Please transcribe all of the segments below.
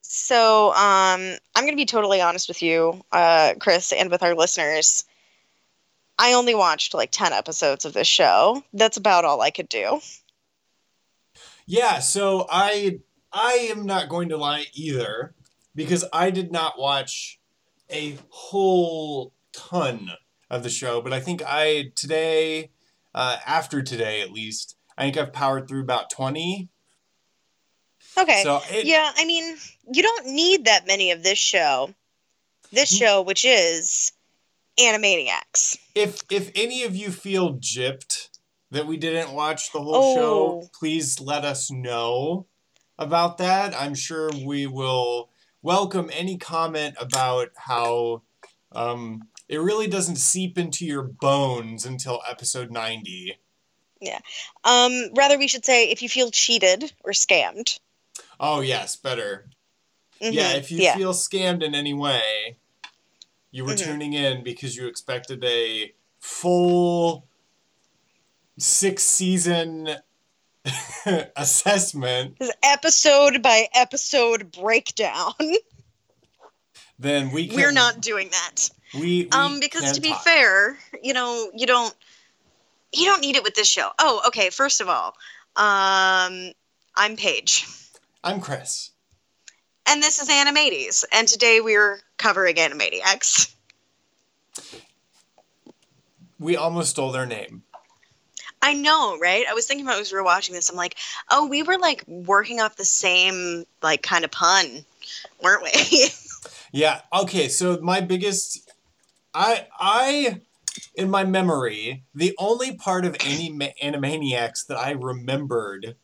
So, um, I'm going to be totally honest with you, uh, Chris, and with our listeners. I only watched like 10 episodes of this show. That's about all I could do. Yeah, so I I am not going to lie either because I did not watch a whole ton of the show, but I think I today uh, after today at least, I think I've powered through about 20 Okay. So it- yeah, I mean, you don't need that many of this show. This Mm. show, which is Animaniacs. if if any of you feel gypped that we didn't watch the whole Oh. show, please let us know about that. I'm sure we will welcome any comment about how um, it really doesn't seep into your bones until episode 90. Yeah. Um, rather, we should say if you feel cheated or scammed. Oh, yes, better. Mhm, Yeah, if you yeah. feel scammed in any way, you were Mhm. tuning in because you expected a full six season assessment, This episode by episode breakdown. then we can, We're not doing that. we, we Um, because to be talk. fair, you know, you don't you don't need it with this show. Oh, okay. First of all, um, I'm Paige, I'm Chris. and this is Animates, and today we're covering Animaniacs. We almost stole their name. I know, right? I was thinking about as we were watching this. I'm like, oh, we were like working off the same like kind of pun, weren't we? Yeah. Okay. So my biggest, I I, in my memory, the only part of any Animaniacs that I remembered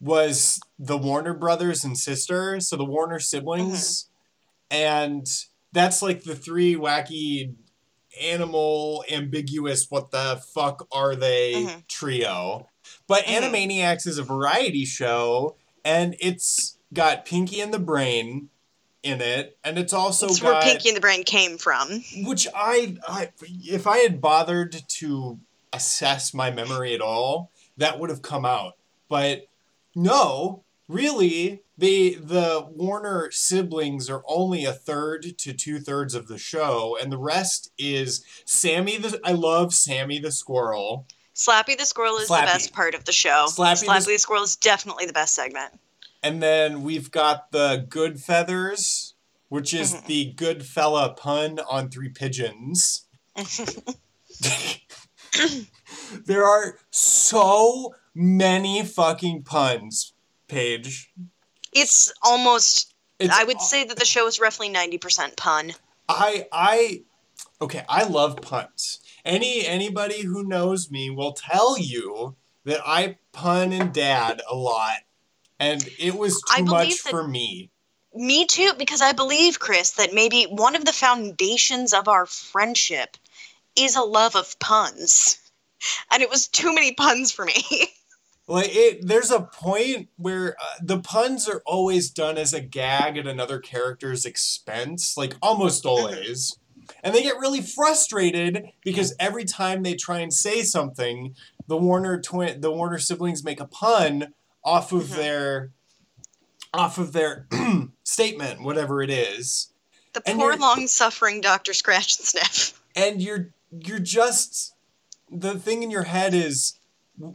was the Warner brothers and sister, so the Warner siblings, and that's like the three wacky animal ambiguous what the fuck are they Mhm. trio but Mhm. animaniacs is a variety show and it's got pinky and the brain in it and it's also That's got where Pinky and the Brain came from. which I, I if i had bothered to assess my memory at all that would have come out but no really the the warner siblings are only a third to two-thirds of the show and the rest is sammy the i love sammy the squirrel Slappy the Squirrel is Slappy. the best part of the show. Slappy the- Slappy the Squirrel is definitely the best segment. and then we've got the good feathers which is Mhm. the good fella pun on three pigeons there are so many fucking puns, Paige. It's almost. It's, I would say that the show is roughly ninety percent pun. I I okay, I love puns. Any anybody who knows me will tell you that I pun and dad a lot. And it was too much that- for me. Me too, because I believe, Chris, that maybe one of the foundations of our friendship is a love of puns, and it was too many puns for me. Like it, there's a point where uh, the puns are always done as a gag at another character's expense, like almost always, and they get really frustrated because every time they try and say something, the Warner twin, the Warner siblings make a pun off of Mhm. their, off of their statement, whatever it is, The And poor, long-suffering Doctor Scratchansniff. and you're you're just the thing in your head is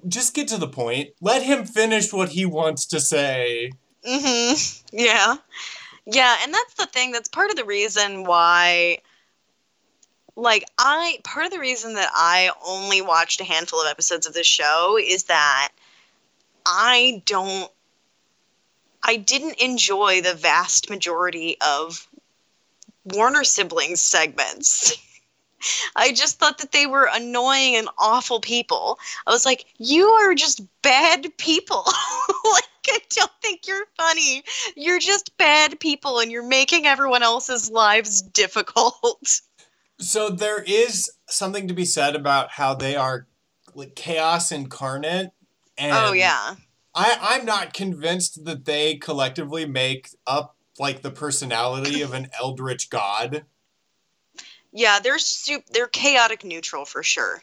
just get to the point. Let him finish what he wants to say. Mm-hmm. Yeah. Yeah, and that's the thing. That's part of the reason why like I part of the reason that I only watched a handful of episodes of this show is that I don't I didn't enjoy the vast majority of Warner siblings segments. I just thought that they were annoying and awful people. I was like, you are just bad people. like, I don't think you're funny. You're just bad people and you're making everyone else's lives difficult. So there is something to be said about how they are like chaos incarnate. And oh, yeah. I, I'm not convinced that they collectively make up like the personality of an eldritch god. Yeah, they're soup. They're chaotic neutral for sure.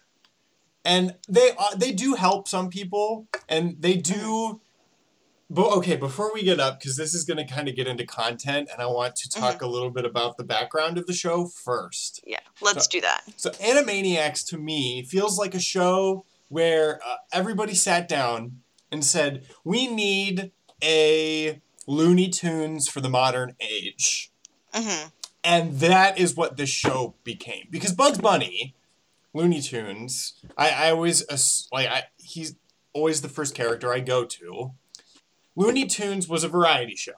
and they uh, they do help some people and they do But okay, before we get up, because this is going to kind of get into content, and I want to talk a little bit about the background of the show first. Yeah, let's So- do that. So, Animaniacs to me feels like a show where uh, everybody sat down and said, "We need a Looney Tunes for the modern age," hmm and that is what this show became. Because Bugs Bunny, Looney Tunes, I, I always like I, he's always the first character I go to. Looney Tunes was a variety show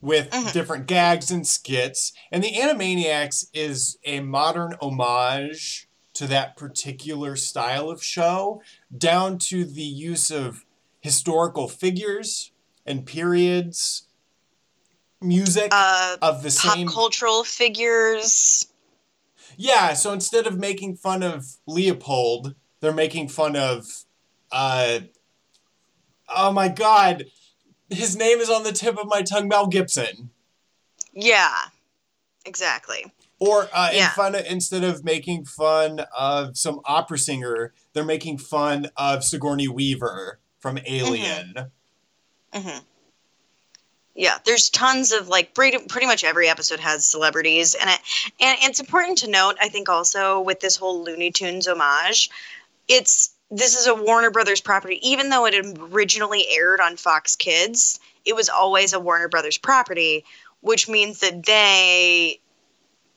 with Mhm. different gags and skits, and the Animaniacs is a modern homage to that particular style of show, down to the use of historical figures and periods, music Uh, of the pop same cultural figures. yeah, so instead of making fun of Leopold, they're making fun of uh Oh my god. His name is on the tip of my tongue, Mel Gibson. Yeah, exactly. Or uh, in fun of, instead of making fun of some opera singer, they're making fun of Sigourney Weaver from Alien. hmm Yeah, there's tons of like pretty, much every episode has celebrities, and it and it's important to note. I think also with this whole Looney Tunes homage, it's this is a Warner Brothers property. Even though it originally aired on Fox Kids, it was always a Warner Brothers property, which means that they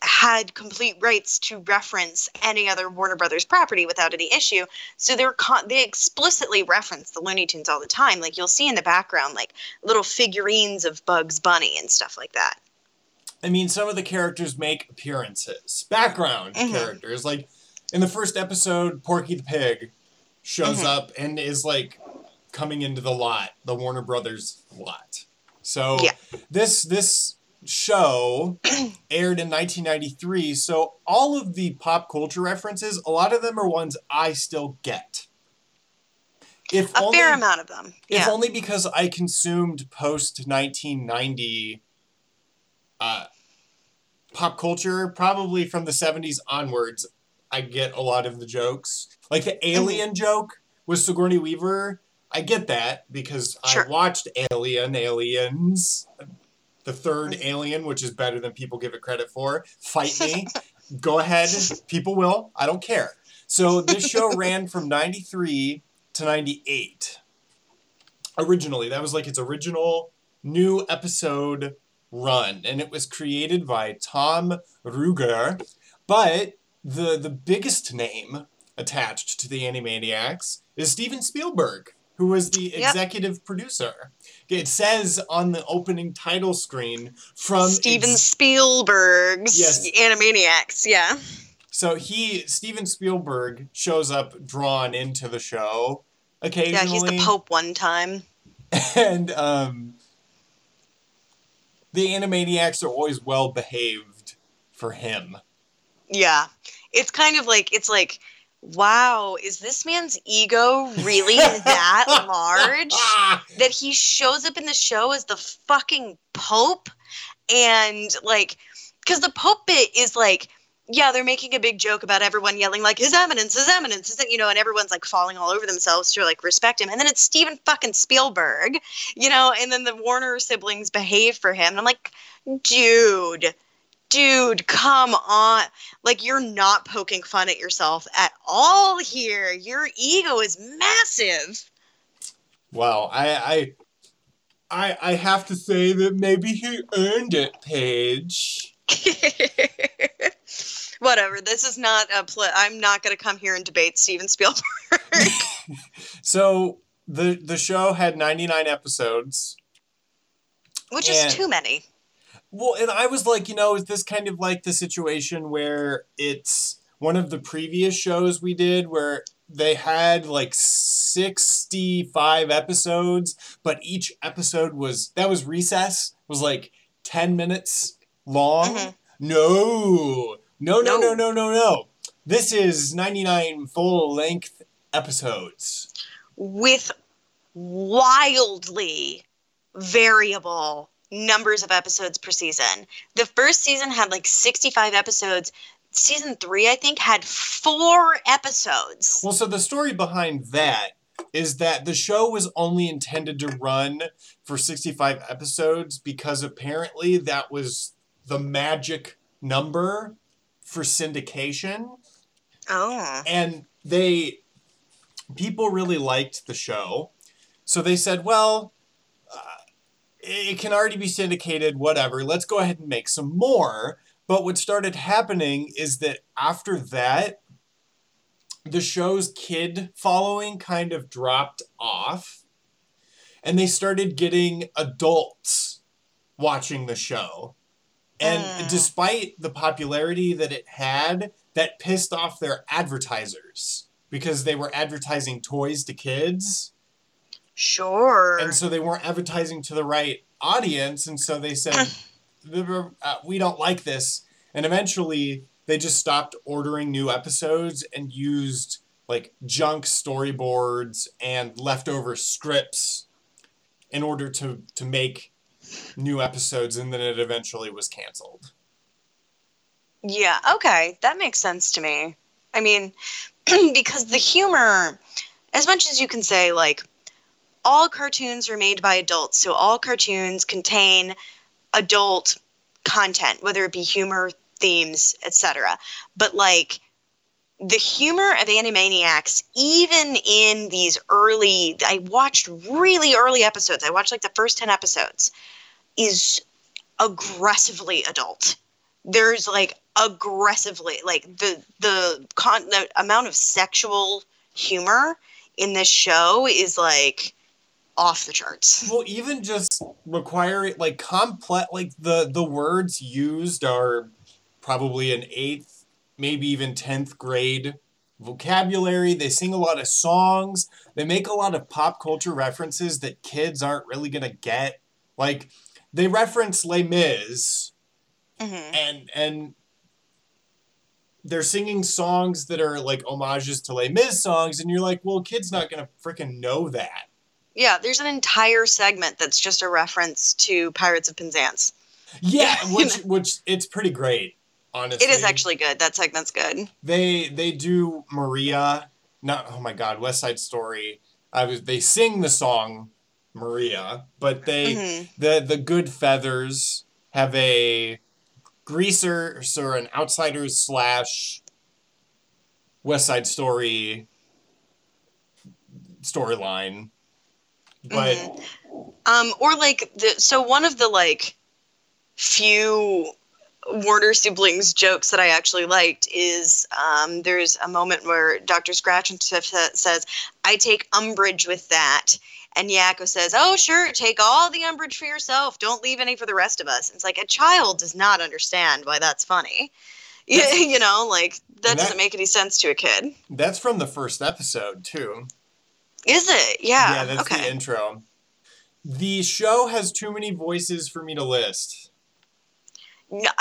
had complete rights to reference any other Warner Brothers property without any issue. So they're con- they explicitly reference the Looney Tunes all the time. Like you'll see in the background, like little figurines of Bugs Bunny and stuff like that. I mean, some of the characters make appearances, background Mhm. characters. Like in the first episode, Porky the Pig shows Mhm. up and is like coming into the lot, the Warner Brothers lot. So Yeah. this this show aired in 1993. So all of the pop culture references, a lot of them are ones I still get. If A only, fair amount of them. if only because I consumed post 1990 uh, pop culture, probably from the 70s onwards, I get a lot of the jokes. Like the Mm-hmm. alien joke with Sigourney Weaver, I get that because Sure. I watched Alien, Aliens, the third. Alien, which is better than people give it credit for. Fight me. Go ahead. People will. I don't care. So this show ran from 93 to 98 originally. That was like its original new episode run, and it was created by Tom Ruegger. But the the biggest name attached to the Animaniacs is Steven Spielberg, who was the Yep. executive producer. It says on the opening title screen from Steven ex- Spielberg's Yes. Animaniacs. Yeah. so he Steven Spielberg shows up drawn into the show occasionally. Yeah, he's the Pope one time. and um, the Animaniacs are always well behaved for him. Yeah. It's kind of like it's like, wow, is this man's ego really that large? That he shows up in the show as the fucking pope and like because the pope bit is like yeah they're making a big joke about everyone yelling like his eminence his eminence his, you know and everyone's like falling all over themselves to like respect him and then it's steven fucking spielberg you know and then the warner siblings behave for him and i'm like dude dude come on like you're not poking fun at yourself at all here your ego is massive Well, I, I, I, I have to say that maybe he earned it, Paige. Whatever. This is not a pl- I'm not going to come here and debate Steven Spielberg. So the the show had ninety nine episodes. Which is too many. Well, and I was like, you know, is this kind of like the situation where it's one of the previous shows we did where they had like 65 episodes, but each episode was that was recess was like 10 minutes long? Mhm. No. No, no, no, No. no, no, no. This is 99 full length episodes. With wildly variable numbers of episodes per season. The first season had like 65 episodes. Season three, I think, had four episodes. Well, so the story behind that is that the show was only intended to run for 65 episodes because apparently that was the magic number for syndication. Oh. And they, people really liked the show. So they said, well, it can already be syndicated, whatever. Let's go ahead and make some more. But what started happening is that after that, the show's kid following kind of dropped off and they started getting adults watching the show. And Mm. despite the popularity that it had, that pissed off their advertisers because they were advertising toys to kids. Sure. And so they weren't advertising to the right audience. And so they said, uh, we don't like this. And eventually they just stopped ordering new episodes and used like junk storyboards and leftover scripts in order to, to make new episodes. And then it eventually was canceled. Yeah, okay. That makes sense to me. I mean, because the humor, as much as you can say, like, all cartoons are made by adults, so all cartoons contain adult content, whether it be humor, themes, etc. But, like, the humor of Animaniacs, even in these early, I watched really early episodes, I watched like the first 10 episodes, is aggressively adult there's like aggressively like the the con the amount of sexual humor in this show is like off the charts. Well, even just requiring like complex, like the the words used are probably an eighth, maybe even tenth grade vocabulary. They sing a lot of songs. They make a lot of pop culture references that kids aren't really gonna get. Like they reference Les Mis, hmm and and they're singing songs that are like homages to Les Mis songs, and you're like, well, kid's not gonna freaking know that. Yeah, there's an entire segment that's just a reference to Pirates of Penzance. Yeah, which which it's pretty great. Honestly, It is actually good. That segment's good. they they do Maria. Not oh my God, West Side Story. I was they sing the song Maria, but they Mhm. the the Good Feathers have a greaser or an outsiders slash West Side Story storyline, but Mhm. Um, or like the so one of the like few Warner siblings jokes that I actually liked is um, there's a moment where Dr. Scratch and sa- says, "I take umbrage with that," and Yakko says, "Oh, sure, take all the umbrage for yourself. Don't leave any for the rest of us." It's like a child does not understand why that's funny. Yeah, That's- you know, like that that- doesn't make any sense to a kid. that's from the first episode too. Is it? Yeah. Yeah, that's okay. the intro. The show has too many voices for me to list.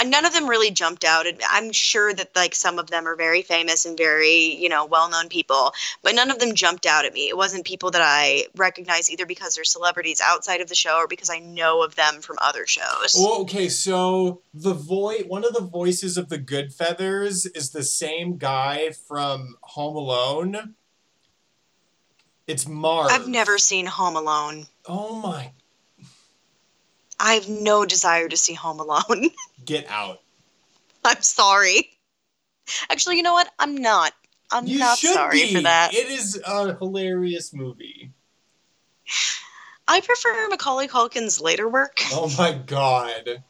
none of them really jumped out. I'm sure that like some of them are very famous and very you know well known people, but none of them jumped out at me. It wasn't people that I recognize either because they're celebrities outside of the show or because I know of them from other shows. Well, okay, so the voice, one of the voices of the Good Feathers is the same guy from Home Alone. It's Marv. I've never seen Home Alone. Oh my! I have no desire to see Home Alone. Get out! I'm sorry. Actually, you know what? I'm not. I'm you not sorry be. for that. It is a hilarious movie. I prefer Macaulay Culkin's later work. Oh my god!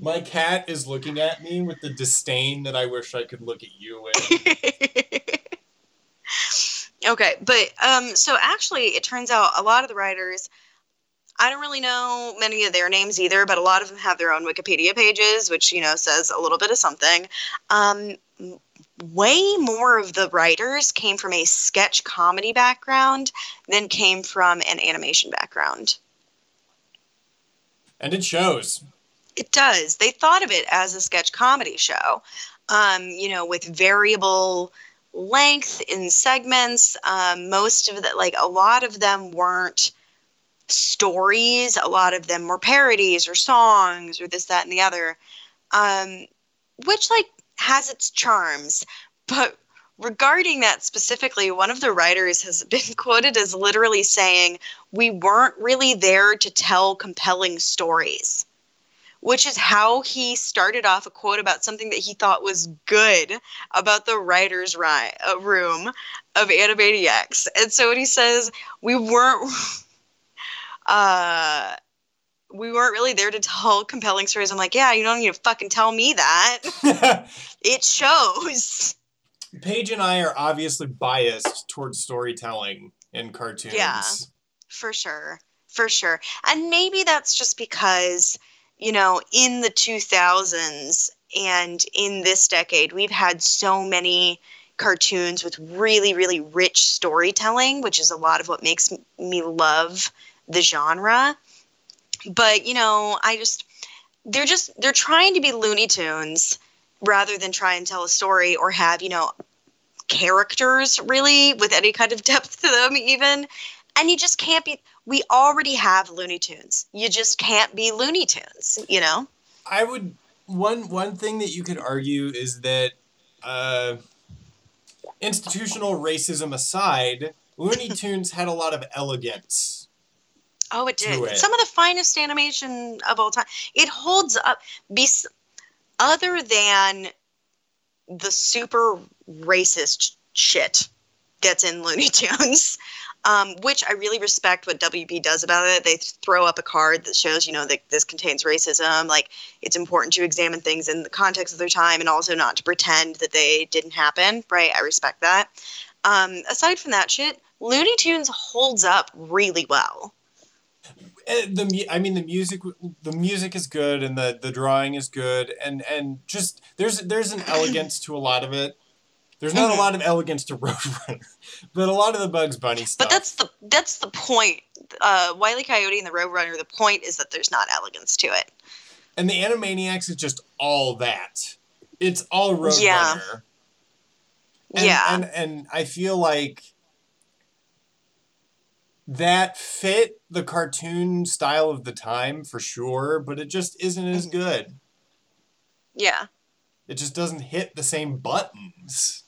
My cat is looking at me with the disdain that I wish I could look at you with. okay, but um, so actually, it turns out a lot of the writers, I don't really know many of their names either, but a lot of them have their own Wikipedia pages, which you know says a little bit of something. Um, way more of the writers came from a sketch comedy background than came from an animation background. And it shows. It does. They thought of it as a sketch comedy show, um, you know, with variable length in segments. Um, most of the, like, a lot of them weren't stories. A lot of them were parodies or songs or this, that, and the other, um, which, like, has its charms. But regarding that specifically, one of the writers has been quoted as literally saying, We weren't really there to tell compelling stories, which is how he started off a quote about something that he thought was good about the writer's ri- uh, room of Animaniacs. And so when he says, We weren't. Uh, we weren't really there to tell compelling stories. I'm like, yeah, you don't need to fucking tell me that. it shows. Paige and I are obviously biased towards storytelling in cartoons. Yeah. For sure. For sure. And maybe that's just because, you know, in the 2000s and in this decade, we've had so many cartoons with really, really rich storytelling, which is a lot of what makes me love the genre. But, you know, I just, they're just, they're trying to be Looney Tunes rather than try and tell a story or have, you know, characters really with any kind of depth to them, even. And you just can't be, we already have Looney Tunes. You just can't be Looney Tunes, you know? I would, one, one thing that you could argue is that, uh, institutional racism aside, Looney Tunes had a lot of elegance Oh, it did. It. Some of the finest animation of all time. It holds up. Be, other than the super racist shit that's in Looney Tunes, um, which I really respect what WB does about it. They throw up a card that shows, you know, that this contains racism. Like, it's important to examine things in the context of their time and also not to pretend that they didn't happen, right? I respect that. Um, aside from that shit, Looney Tunes holds up really well. Eh, the I mean the music the music is good and the the drawing is good and and just there's there's an elegance to a lot of it. There's not a mm-hmm. lot of elegance to Roadrunner, but a lot of the Bugs Bunny stuff. But that's the that's the point. Uh, Wiley Coyote and the Roadrunner. The point is that there's not elegance to it. And the Animaniacs is just all that. It's all Roadrunner. Yeah. And, yeah. And and I feel like that fit the cartoon style of the time for sure, but it just isn't as mm-hmm. good. Yeah. It just doesn't hit the same buttons.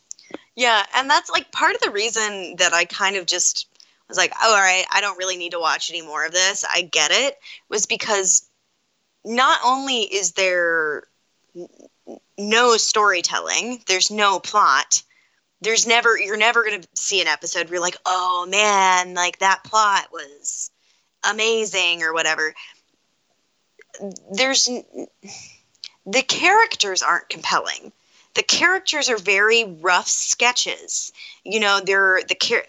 Yeah, and that's like part of the reason that I kind of just was like, oh, all right, I don't really need to watch any more of this. I get it. Was because not only is there no storytelling, there's no plot, there's never you're never going to see an episode where you're like oh man like that plot was amazing or whatever there's the characters aren't compelling the characters are very rough sketches you know they're the char-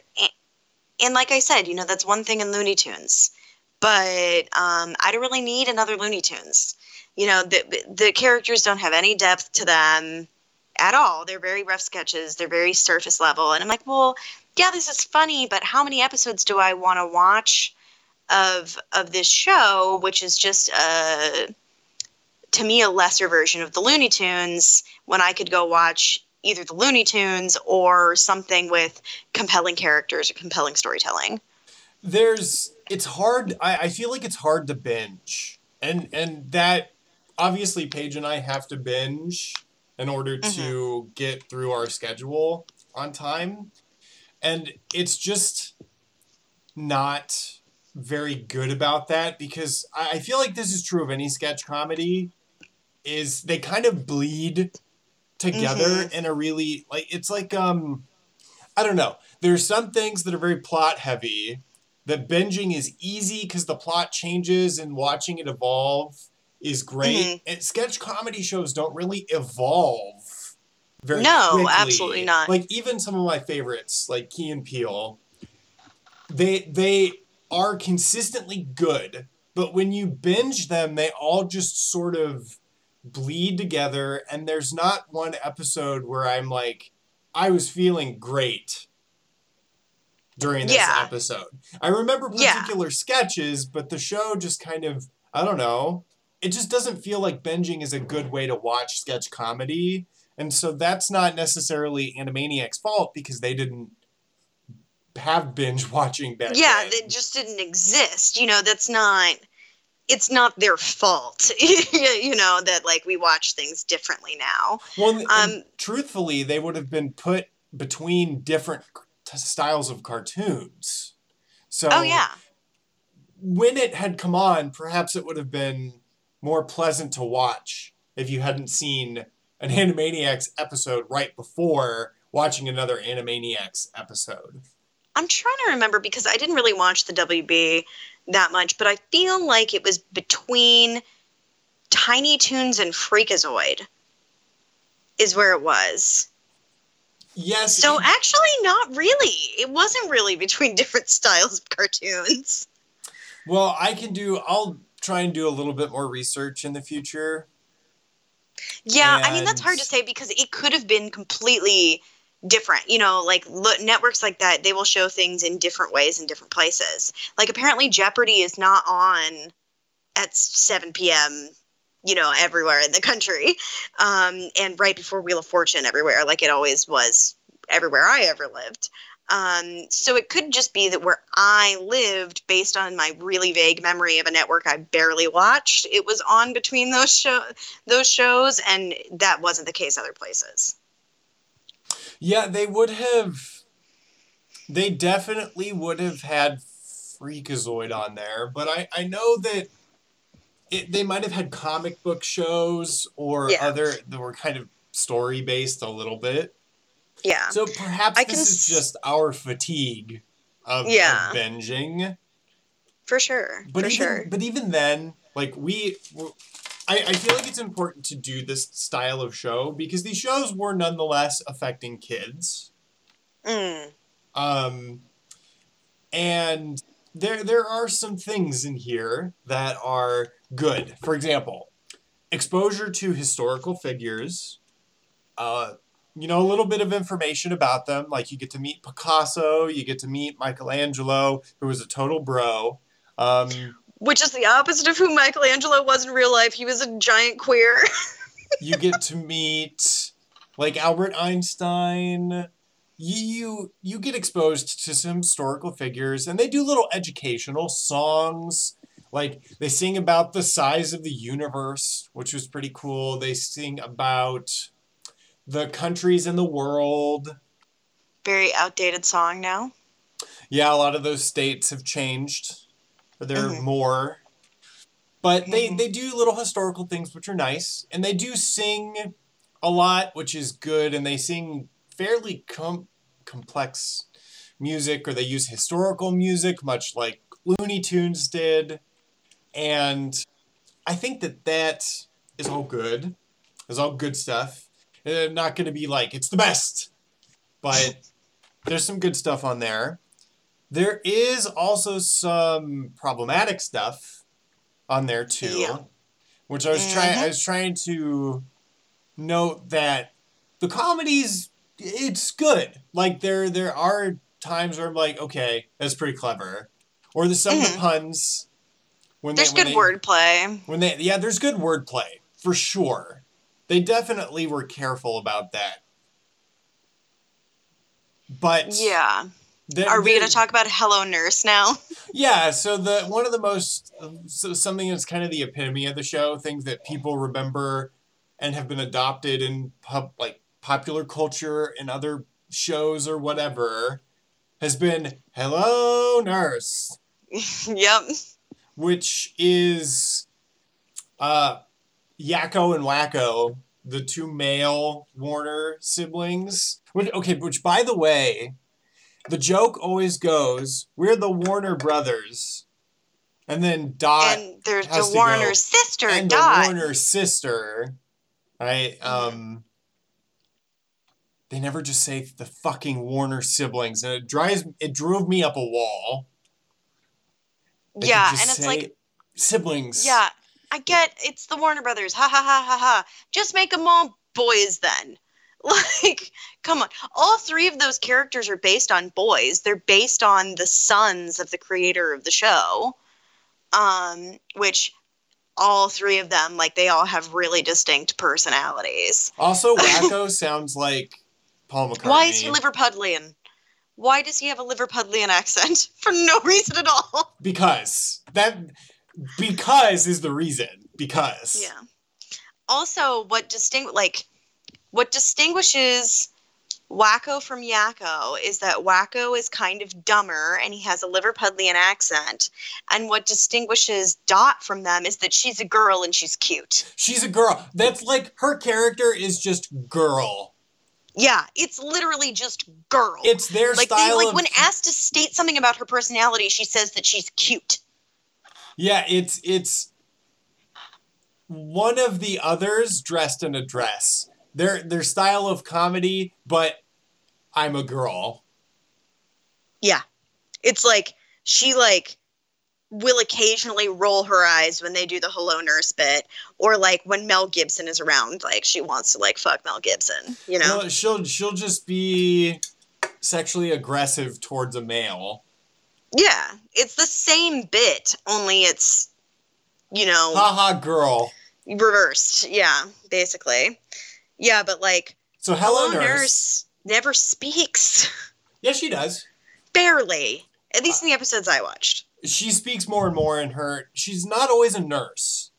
and like i said you know that's one thing in looney tunes but um, i don't really need another looney tunes you know the, the characters don't have any depth to them at all. They're very rough sketches. They're very surface level. And I'm like, well, yeah, this is funny, but how many episodes do I want to watch of of this show, which is just a uh, to me a lesser version of the Looney Tunes when I could go watch either the Looney Tunes or something with compelling characters or compelling storytelling. There's it's hard I, I feel like it's hard to binge. And and that obviously Paige and I have to binge in order mm-hmm. to get through our schedule on time. And it's just not very good about that because I feel like this is true of any sketch comedy is they kind of bleed together mm-hmm. in a really like it's like um I don't know. There's some things that are very plot heavy that binging is easy because the plot changes and watching it evolve is great. Mm-hmm. And sketch comedy shows don't really evolve very no, quickly. absolutely not. Like even some of my favorites, like Key and Peele, they they are consistently good, but when you binge them, they all just sort of bleed together and there's not one episode where I'm like I was feeling great during this yeah. episode. I remember particular yeah. sketches, but the show just kind of I don't know it just doesn't feel like binging is a good way to watch sketch comedy. And so that's not necessarily Animaniacs' fault because they didn't have binge watching back yeah, then. it just didn't exist. You know, that's not it's not their fault. you know, that like we watch things differently now. Well, um, truthfully, they would have been put between different styles of cartoons. So oh yeah. when it had come on, perhaps it would have been more pleasant to watch if you hadn't seen an Animaniacs episode right before watching another Animaniacs episode. I'm trying to remember because I didn't really watch the WB that much, but I feel like it was between Tiny Toons and Freakazoid is where it was. Yes. So it- actually not really. It wasn't really between different styles of cartoons. well, I can do. I'll try and do a little bit more research in the future. Yeah, I mean that's hard to say because it could have been completely different. You know, like lo- networks like that, they will show things in different ways in different places. Like apparently Jeopardy is not on at 7 p.m. You know, everywhere in the country, um, and right before Wheel of Fortune everywhere, like it always was everywhere I ever lived. Um, so it could just be that where I lived, based on my really vague memory of a network I barely watched, it was on between those show those shows, and that wasn't the case other places. Yeah, they would have. They definitely would have had Freakazoid on there, but I I know that it, they might have had comic book shows or Yeah. other that were kind of story based a little bit. Yeah, So perhaps I this is s- just our fatigue of, Yeah. of binging. for sure, But for even sure. but even then, like we, I, I feel like it's important to do this style of show because these shows were nonetheless affecting kids. Mm, Um, and there there are some things in here that are good. For example, exposure to historical figures. Uh, you know, a little bit of information about them. Like you get to meet Picasso, you get to meet Michelangelo, who was a total bro. Um, which is the opposite of who Michelangelo was in real life. He was a giant queer. you get to meet like Albert Einstein. You you get exposed to some historical figures, and they do little educational songs. Like they sing about the size of the universe, which was pretty cool. They sing about the countries in the world. Very outdated song now. Yeah, a lot of those states have changed. There are Mhm. more. But they, Mhm. they do little historical things which are nice. And they do sing a lot, which is good. And they sing fairly com- complex music, or they use historical music, much like Looney Tunes did. And I think that that is all good. Is all good stuff. And I'm not going to be like, it's the best. But there's some good stuff on there. There is also some problematic stuff on there too, Yeah. which I was trying. Mhm. I was trying to note that the comedies it's good. Like there there are times where I'm like, okay, that's pretty clever, or there's some of the Mhm. puns when There's they, good when they, wordplay. when they yeah, there's good wordplay for sure. They definitely were careful about that. But Yeah. There- Are we going to talk about Hello Nurse now? Yeah, so the one of the most so something that's kind of the epitome of the show, things that people remember and have been adopted in pub like popular culture and other shows or whatever, has been Hello Nurse, yep. which is uh Yakko and Wakko, the two male Warner siblings. Which okay, which by the way, the joke always goes, "We're the Warner brothers," and then Dot and there's has the Warner go, sister, and Dot. the Warner sister, right? Mhm. Um, they never just say the fucking Warner siblings, and it drives it drove me up a wall. They yeah, and it's like, siblings. yeah, I get it's the Warner Brothers. Ha ha ha ha ha. Just make them all boys then. Like, come on. All three of those characters are based on boys. They're based on the sons of the creator of the show. Um, which all three of them, like, they all have really distinct personalities. Also, Wakko sounds like Paul McCartney. Why is he Liverpudlian? Why does he have a Liverpudlian accent? For no reason at all. Because that because is the reason. Because Yeah. Also, what distinct like what distinguishes Wakko from Yakko is that Wakko is kind of dumber and he has a Liverpudlian accent. And what distinguishes Dot from them is that she's a girl and she's cute. She's a girl. That's like her character is just girl. Yeah, it's literally just girl. It's their like they, like of when asked to state something about her personality, she says that she's cute. Yeah, it's it's one of the others dressed in a dress. Their their style of comedy, but I'm a girl. Yeah. It's like she like will occasionally roll her eyes when they do the hello nurse bit or like when Mel Gibson is around like she wants to like fuck Mel Gibson, you know. Well, she'll she'll just be sexually aggressive towards a male. yeah, it's the same bit only it's you know Haha, girl. reversed. Yeah, basically. Yeah, but like So hello, hello nurse. nurse never speaks Yes, she does. barely. At least in the episodes I watched. She speaks more and more in her. She's not always a nurse.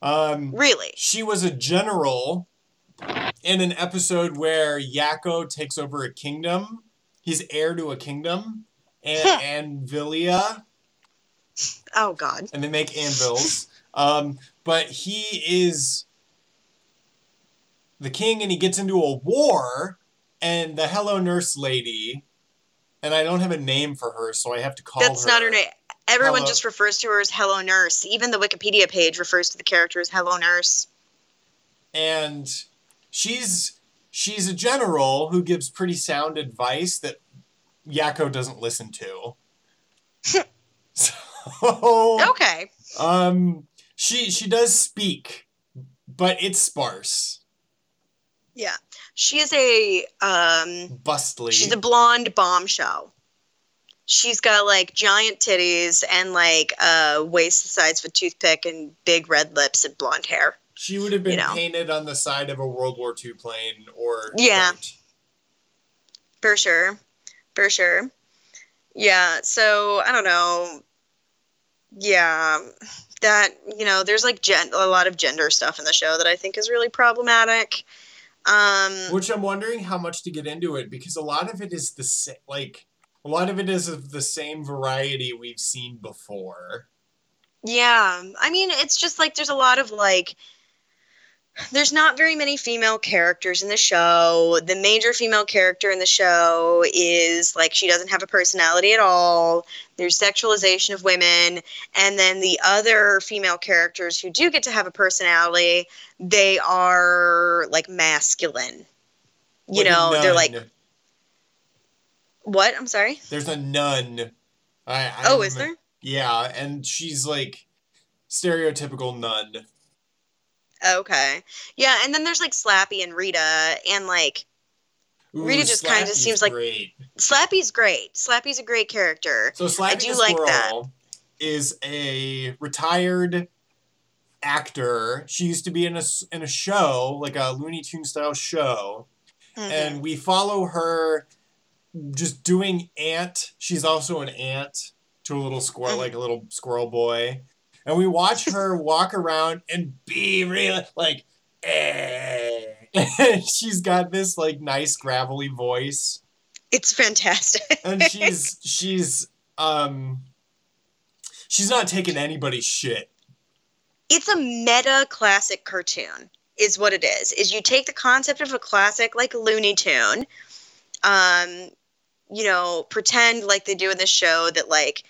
Um, Really. she was a general in an episode where Yakko takes over a kingdom. He's heir to a kingdom, and Anvilia, Oh god. and they make anvils. Um, but he is the king, and he gets into a war, and the Hello Nurse lady, and I don't have a name for her, so I have to call That's her. not her name. Everyone Hello- just refers to her as Hello Nurse. Even the Wikipedia page refers to the character as Hello Nurse. and she's she's a general who gives pretty sound advice that Yakko doesn't listen to. so Okay. um she she does speak, but it's sparse. Yeah. She is a um Bustly. she's a blonde bombshell. She's got like giant titties and like a waist the size of a toothpick and big red lips and blonde hair. she would have been you know. painted on the side of a World War II plane or Yeah. boat. For sure. For sure. Yeah, so I don't know. Yeah, that, you know, there's like gen- a lot of gender stuff in the show that I think is really problematic. Um Which I'm wondering how much to get into it because a lot of it is the same. Like a lot of it is of the same variety we've seen before. yeah, I mean, it's just like there's a lot of like there's not very many female characters in the show. The major female character in the show is like she doesn't have a personality at all. There's sexualization of women, and then the other female characters who do get to have a personality, they are like masculine. You a know, they're like what? I'm sorry. There's a nun. I, I Oh, is there? Yeah, and she's like stereotypical nun. Okay. Yeah, and then there's like Slappy and Rita, and like Ooh, Rita just kinda seems like- great. Slappy's great. Slappy's a great character. So Slappy I do like that. is a retired actor. She used to be in a in a show like a Looney Tune style show, Mhm. and we follow her just doing ant. She's also an aunt to a little squirrel, Mhm. like a little squirrel boy, and we watch her walk around and be real like. Eh. She's got this like nice gravelly voice It's fantastic. and she's she's um she's not taking anybody's shit. it's a meta classic cartoon is what it is is you take the concept of a classic like looney tune um you know pretend like they do in the show that like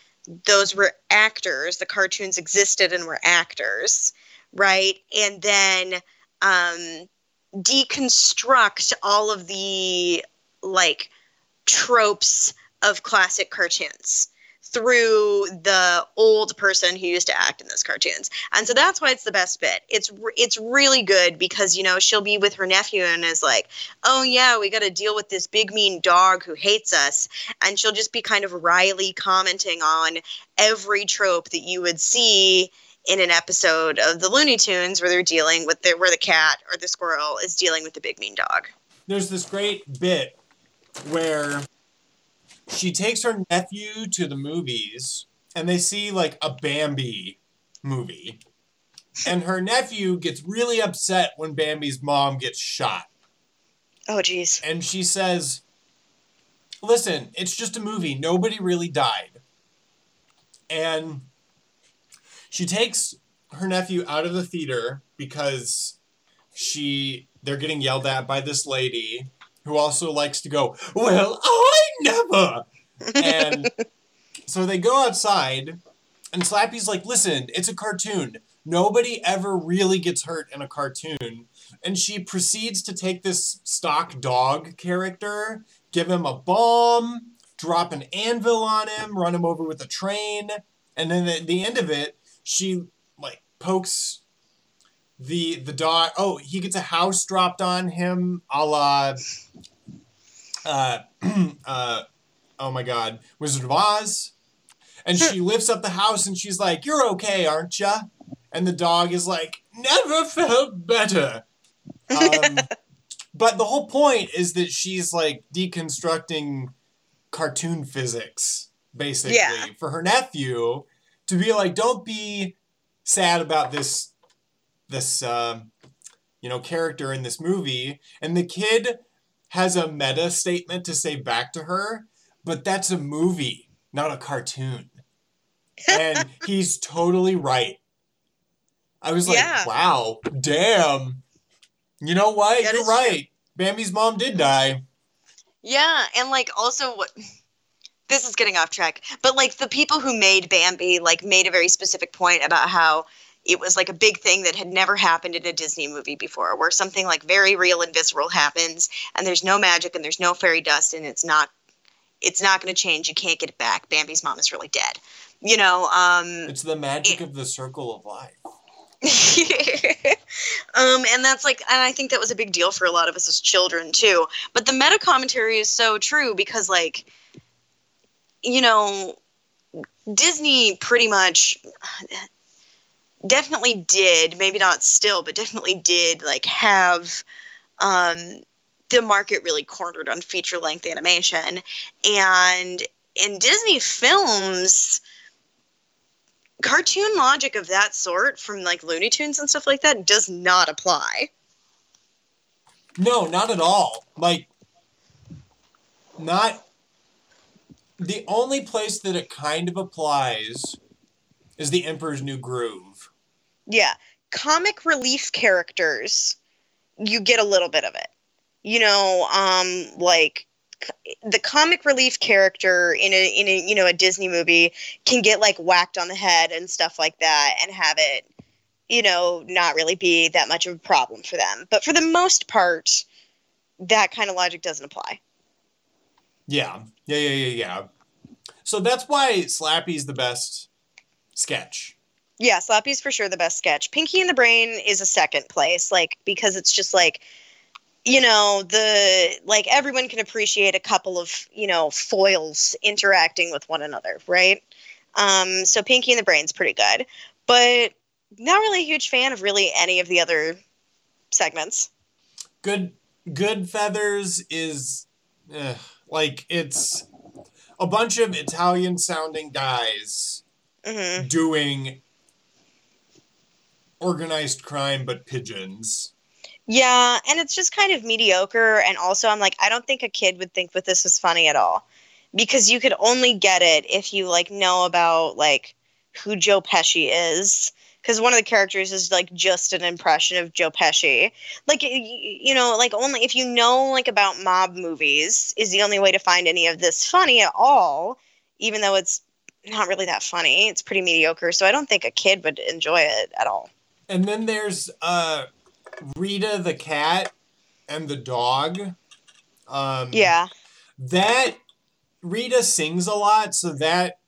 those were actors the cartoons existed and were actors right? And then um deconstruct all of the like tropes of classic cartoons through the old person who used to act in those cartoons. And so that's why it's the best bit. It's it's really good because you know she'll be with her nephew and is like, "Oh yeah, we got to deal with this big mean dog who hates us." And she'll just be kind of wryly commenting on every trope that you would see in an episode of the Looney Tunes where they're dealing with the where the cat or the squirrel is dealing with the big mean dog. There's this great bit where she takes her nephew to the movies and they see like a Bambi movie. And her nephew gets really upset when Bambi's mom gets shot. Oh, jeez. and she says, "Listen, it's just a movie. Nobody really died." And she takes her nephew out of the theater because she they're getting yelled at by this lady who also likes to go, "Well, I never." And so they go outside and Slappy's like, "Listen, it's a cartoon. Nobody ever really gets hurt in a cartoon." And she proceeds to take this stock dog character, give him a bomb, drop an anvil on him, run him over with a train, and then at the end of it, she like pokes the the dog. Oh, he gets a house dropped on him, a la. Uh, uh, oh my God, Wizard of Oz, and she lifts up the house and she's like, "You're okay, aren't ya?" And the dog is like, "Never felt better." Um, but the whole point is that she's like deconstructing cartoon physics, basically, Yeah. for her nephew to be like, "Don't be sad about this, this, um, you know, character in this movie." And the kid has a meta statement to say back to her, but that's a movie, not a cartoon. And he's totally right. I was like, Yeah. wow, damn. You know what? That You're is true. right. Bambi's mom did die. Yeah, and like also what this is getting off track, but like the people who made Bambi like made a very specific point about how it was like a big thing that had never happened in a Disney movie before, where something like very real and visceral happens, and there's no magic and there's no fairy dust, and it's not it's not going to change. You can't get it back. Bambi's mom is really dead. You know, um, It's the magic of the circle of life. um, and that's like, and I think that was a big deal for a lot of us as children too. But the meta commentary is so true because, like, you know, Disney pretty much definitely did, maybe not still, but definitely did, like, have um, the market really cornered on feature length animation. And in Disney films, cartoon logic of that sort from like Looney Tunes and stuff like that does not apply. No, not at all. Like, not. The only place that it kind of applies is the Emperor's New Groove. Yeah, comic relief characters, you get a little bit of it. You know, um, like the comic relief character in a in a you know a Disney movie can get like whacked on the head and stuff like that, and have it, you know, not really be that much of a problem for them. But for the most part, that kind of logic doesn't apply. Yeah, yeah, yeah, yeah, yeah. So that's why Slappy's the best sketch. Yeah, Slappy's for sure the best sketch. Pinky and the Brain is a second place, like because it's just like, you know, the like everyone can appreciate a couple of you know foils interacting with one another, right? Um, so Pinky and the Brain's pretty good, but not really a huge fan of really any of the other segments. Good, Goodfeathers is like it's a bunch of Italian sounding guys hmm doing organized crime, but pigeons. Yeah, and it's just kind of mediocre. And also, I'm like, I don't think a kid would think that this was funny at all, because you could only get it if you like know about like who Joe Pesci is. Because one of the characters is like just an impression of Joe Pesci. Like, you know, like only if you know like about mob movies is the only way to find any of this funny at all. Even though it's not really that funny, it's pretty mediocre. So I don't think a kid would enjoy it at all. And then there's uh, Rita the cat and the dog. Um, Yeah. That Rita sings a lot, so that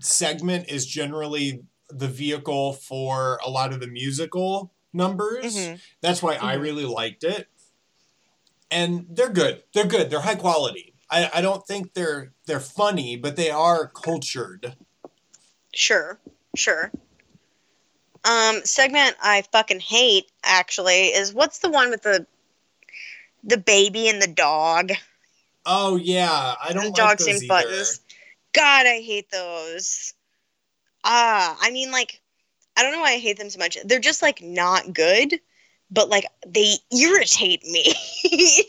segment is generally the vehicle for a lot of the musical numbers. Mhm. That's why I Mhm. really liked it. And they're good. They're good. They're high quality. I, I don't think they're they're funny, but they are cultured. Sure, sure. Um, segment I fucking hate actually is what's the one with the the baby and the dog? Oh yeah, I don't like dogs those either. Buttons. God, I hate those. Ah, I mean, like, I don't know why I hate them so much. They're just like not good, but like they irritate me.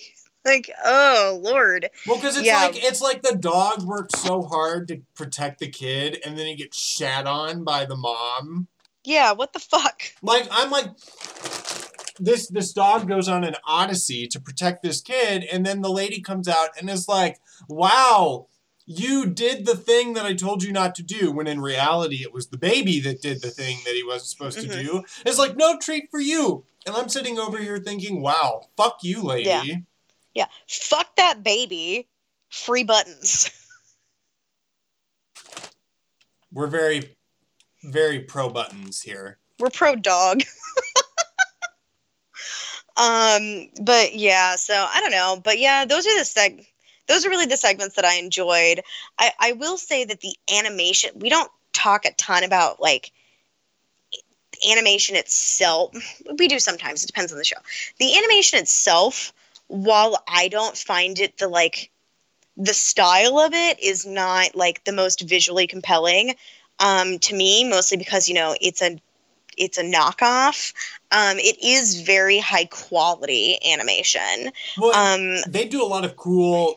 like, oh lord. Well, because it's Yeah. like it's like the dog worked so hard to protect the kid, and then he gets shat on by the mom. Yeah, what the fuck? Like I'm like this this dog goes on an odyssey to protect this kid, and then the lady comes out and is like, "Wow." You did the thing that I told you not to do, when in reality it was the baby that did the thing that he wasn't supposed to mm-hmm. do. It's like, no treat for you. And I'm sitting over here thinking, wow, fuck you, lady. Yeah. Yeah. Fuck that baby. Free buttons. We're very, very pro buttons here. We're pro dog. um, but yeah, so I don't know. But yeah, those are the seg those are really the segments that I enjoyed. I, I will say that the animation we don't talk a ton about like animation itself. We do sometimes, it depends on the show. The animation itself, while I don't find it the like the style of it is not like the most visually compelling um, to me, mostly because you know it's a it's a knockoff. Um, it is very high quality animation. Well, Um, they do a lot of cool,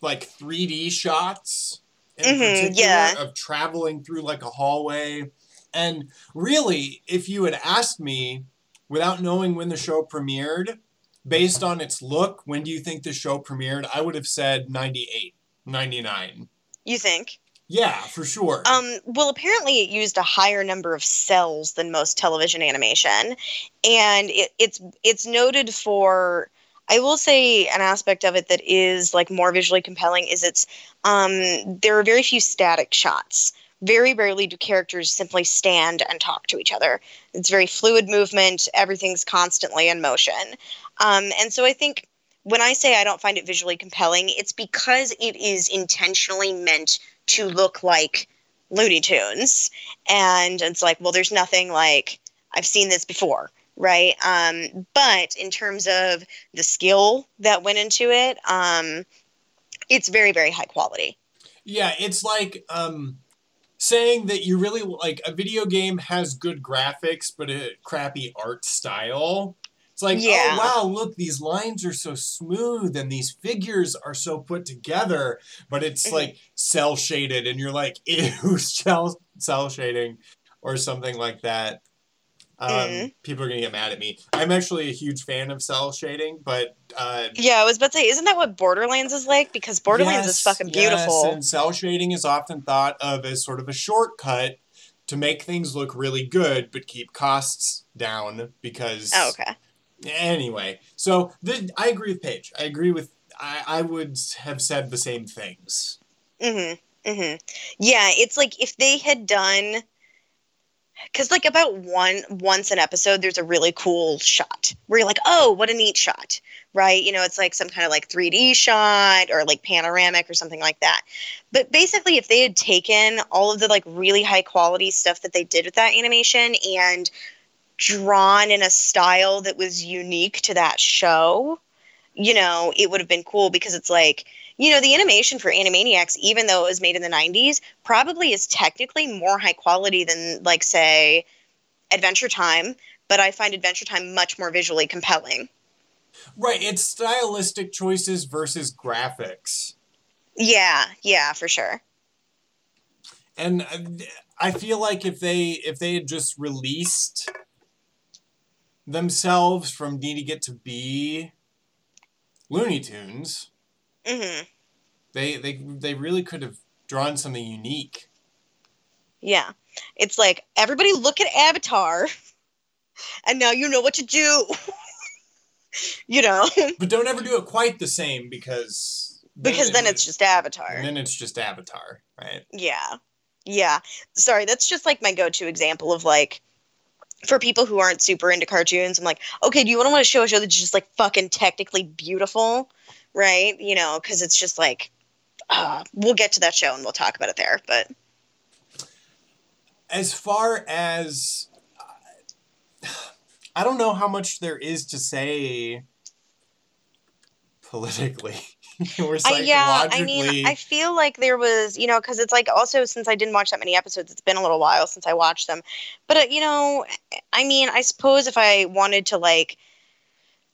like 3D shots in Mhm, particular yeah. of traveling through like a hallway. And really, if you had asked me without knowing when the show premiered, based on its look, when do you think the show premiered? I would have said 98, 99. you think? Yeah, for sure. Um, well, apparently it used a higher number of cels than most television animation, and it, it's it's noted for. I will say an aspect of it that is like more visually compelling is it's um, there are very few static shots. Very rarely do characters simply stand and talk to each other. It's very fluid movement. Everything's constantly in motion, um, and so I think when I say I don't find it visually compelling, it's because it is intentionally meant to look like Looney Tunes. And it's like, well, there's nothing like I've seen this before, right? Um, but in terms of the skill that went into it, um, it's very, very high quality. Yeah, it's like um, saying that you really like a video game has good graphics but a crappy art style. It's like, Yeah. oh wow, look, these lines are so smooth and these figures are so put together, but it's Mhm. like cel shaded, and you're like, ew, cel cel shading, or something like that. Um, Mhm. People are gonna get mad at me. I'm actually a huge fan of cel shading, but uh, Yeah, I was about to say, isn't that what Borderlands is like? Because Borderlands is Yes, fucking Yes, beautiful. and cel shading is often thought of as sort of a shortcut to make things look really good, but keep costs down because. Oh, okay. Anyway, so the, I agree with Paige. I agree with. I, I would have said the same things. Mm-hmm. Mm-hmm. Yeah, it's like if they had done because like about one once an episode there's a really cool shot where you're like oh what a neat shot right you know it's like some kind of like 3d shot or like panoramic or something like that but basically if they had taken all of the like really high quality stuff that they did with that animation and drawn in a style that was unique to that show you know it would have been cool because it's like you know the animation for animaniacs even though it was made in the 90s probably is technically more high quality than like say adventure time but i find adventure time much more visually compelling Right, it's stylistic choices versus graphics. yeah yeah for sure and uh, I feel like if they if they had just released themselves from needing it to be Looney Tunes, hmm they they they really could have drawn something unique. yeah it's like everybody look at avatar and now you know what to do you know But don't ever do it quite the same because because then it- it's just avatar and then it's just Avatar, right? Yeah. Yeah. Sorry, that's just like my go to example of like for people who aren't super into cartoons, I'm like, okay, do you want to show a show that's just like fucking technically beautiful? Right? You know, because it's just like uh, we'll get to that show and we'll talk about it there. But As far as I don't know how much there is to say politically I, yeah, I mean, I feel like there was, you know, because it's like also since I didn't watch that many episodes, it's been a little while since I watched them. But, uh, you know, I mean, I suppose if I wanted to like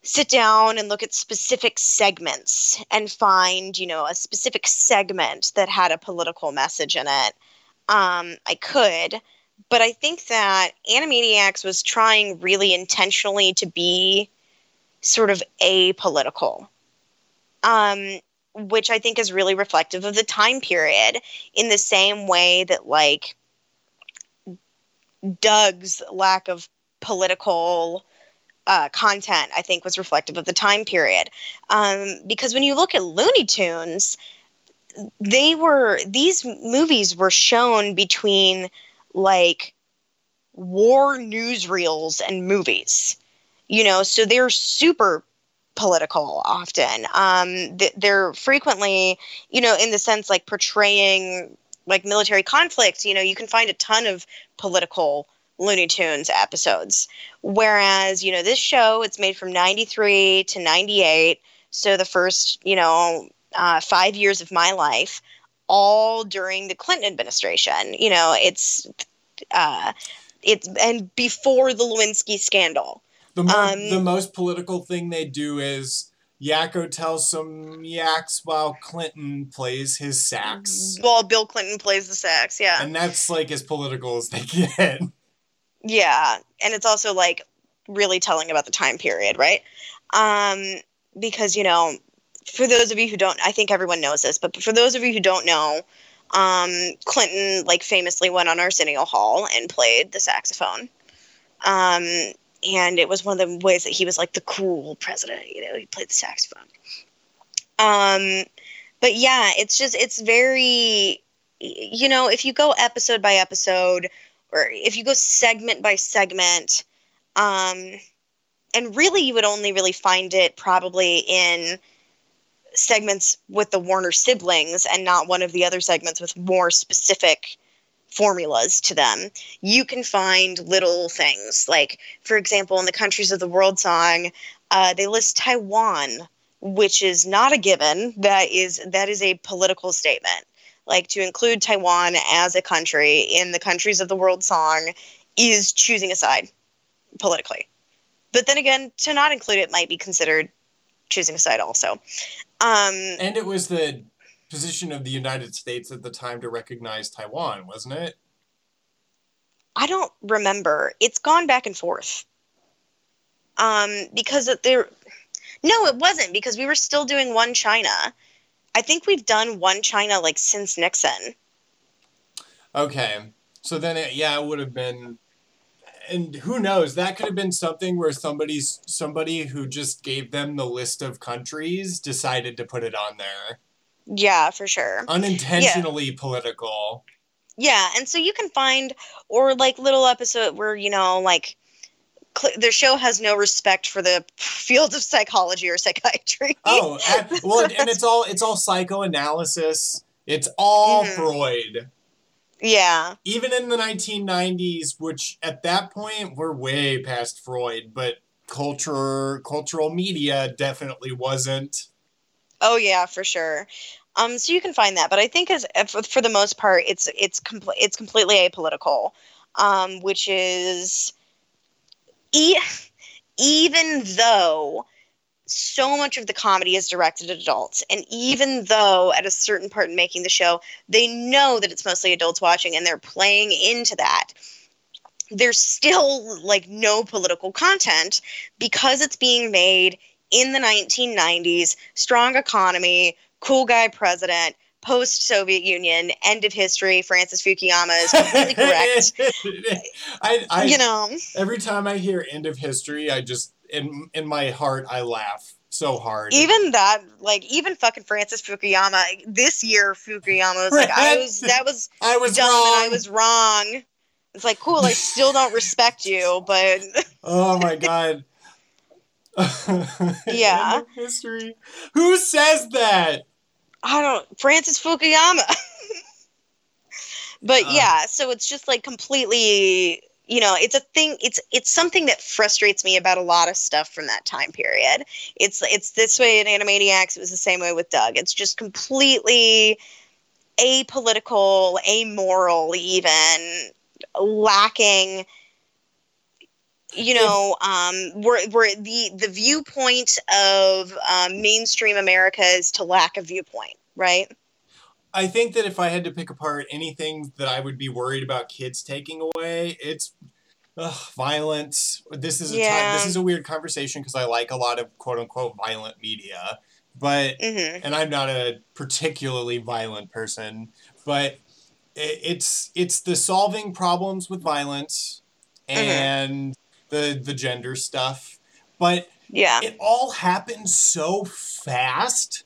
sit down and look at specific segments and find, you know, a specific segment that had a political message in it, um, I could. But I think that Animaniacs was trying really intentionally to be sort of apolitical, um, which I think is really reflective of the time period in the same way that, like, Doug's lack of political uh, content, I think, was reflective of the time period. Um, because when you look at Looney Tunes, they were, these movies were shown between like war newsreels and movies, you know, so they're super political often. Um, they're frequently, you know, in the sense like portraying like military conflicts, you know, you can find a ton of political Looney Tunes episodes. Whereas, you know, this show, it's made from 93 to 98. So the first, you know, uh, five years of my life, all during the Clinton administration. You know, it's, uh, it's, and before the Lewinsky scandal. The, more, um, the most political thing they do is Yakko tells some yaks while Clinton plays his sax. While Bill Clinton plays the sax, yeah. And that's like as political as they get. Yeah, and it's also like really telling about the time period, right? Um, because you know, for those of you who don't, I think everyone knows this, but for those of you who don't know, um, Clinton like famously went on Arsenio Hall and played the saxophone. Um, and it was one of the ways that he was like the cool president. You know, he played the saxophone. Um, but yeah, it's just it's very, you know, if you go episode by episode or if you go segment by segment, um, and really you would only really find it probably in segments with the Warner siblings and not one of the other segments with more specific formulas to them. You can find little things like, for example, in the Countries of the World song, uh, they list Taiwan, which is not a given. That is that is a political statement like to include Taiwan as a country in the countries of the world song is choosing a side politically. But then again, to not include it might be considered choosing a side also. Um, and it was the position of the United States at the time to recognize Taiwan, wasn't it? I don't remember. It's gone back and forth. Um, because there, no, it wasn't because we were still doing one China. I think we've done one China like since Nixon. Okay. So then, it, yeah, it would have been, and who knows? That could have been something where somebody's somebody who just gave them the list of countries decided to put it on there. Yeah, for sure. Unintentionally yeah. political. Yeah, and so you can find or like little episode where you know like their show has no respect for the field of psychology or psychiatry. Oh, and, well, and it's all it's all psychoanalysis. It's all mm-hmm. Freud. Yeah. Even in the 1990s, which at that point we're way past Freud, but culture cultural media definitely wasn't. Oh yeah, for sure. Um, so you can find that, but I think as for the most part, it's it's complete it's completely apolitical, um, which is e- even though so much of the comedy is directed at adults and even though at a certain part in making the show they know that it's mostly adults watching and they're playing into that there's still like no political content because it's being made in the 1990s strong economy cool guy president post Soviet Union, end of history, Francis Fukuyama is completely correct. I, I, you know, every time I hear end of history, I just in in my heart I laugh so hard. Even that, like even fucking Francis Fukuyama, this year Fukuyama was like, I was that was I was dumb wrong. and I was wrong. It's like cool. I still don't respect you, but oh my god. yeah. history. Who says that? I don't Francis Fukuyama. but um, yeah, so it's just like completely you know it's a thing it's it's something that frustrates me about a lot of stuff from that time period it's it's this way in animaniacs it was the same way with doug it's just completely apolitical amoral even lacking you know, um, where where the the viewpoint of um, mainstream America is to lack a viewpoint, right? I think that if I had to pick apart anything that I would be worried about kids taking away, it's ugh, violence. This is a Yeah. time, this is a weird conversation because I like a lot of quote unquote violent media, but hmm and I'm not a particularly violent person, but i- it's it's the solving problems with violence Mm-hmm. and the the gender stuff, but Yeah. it all happens so fast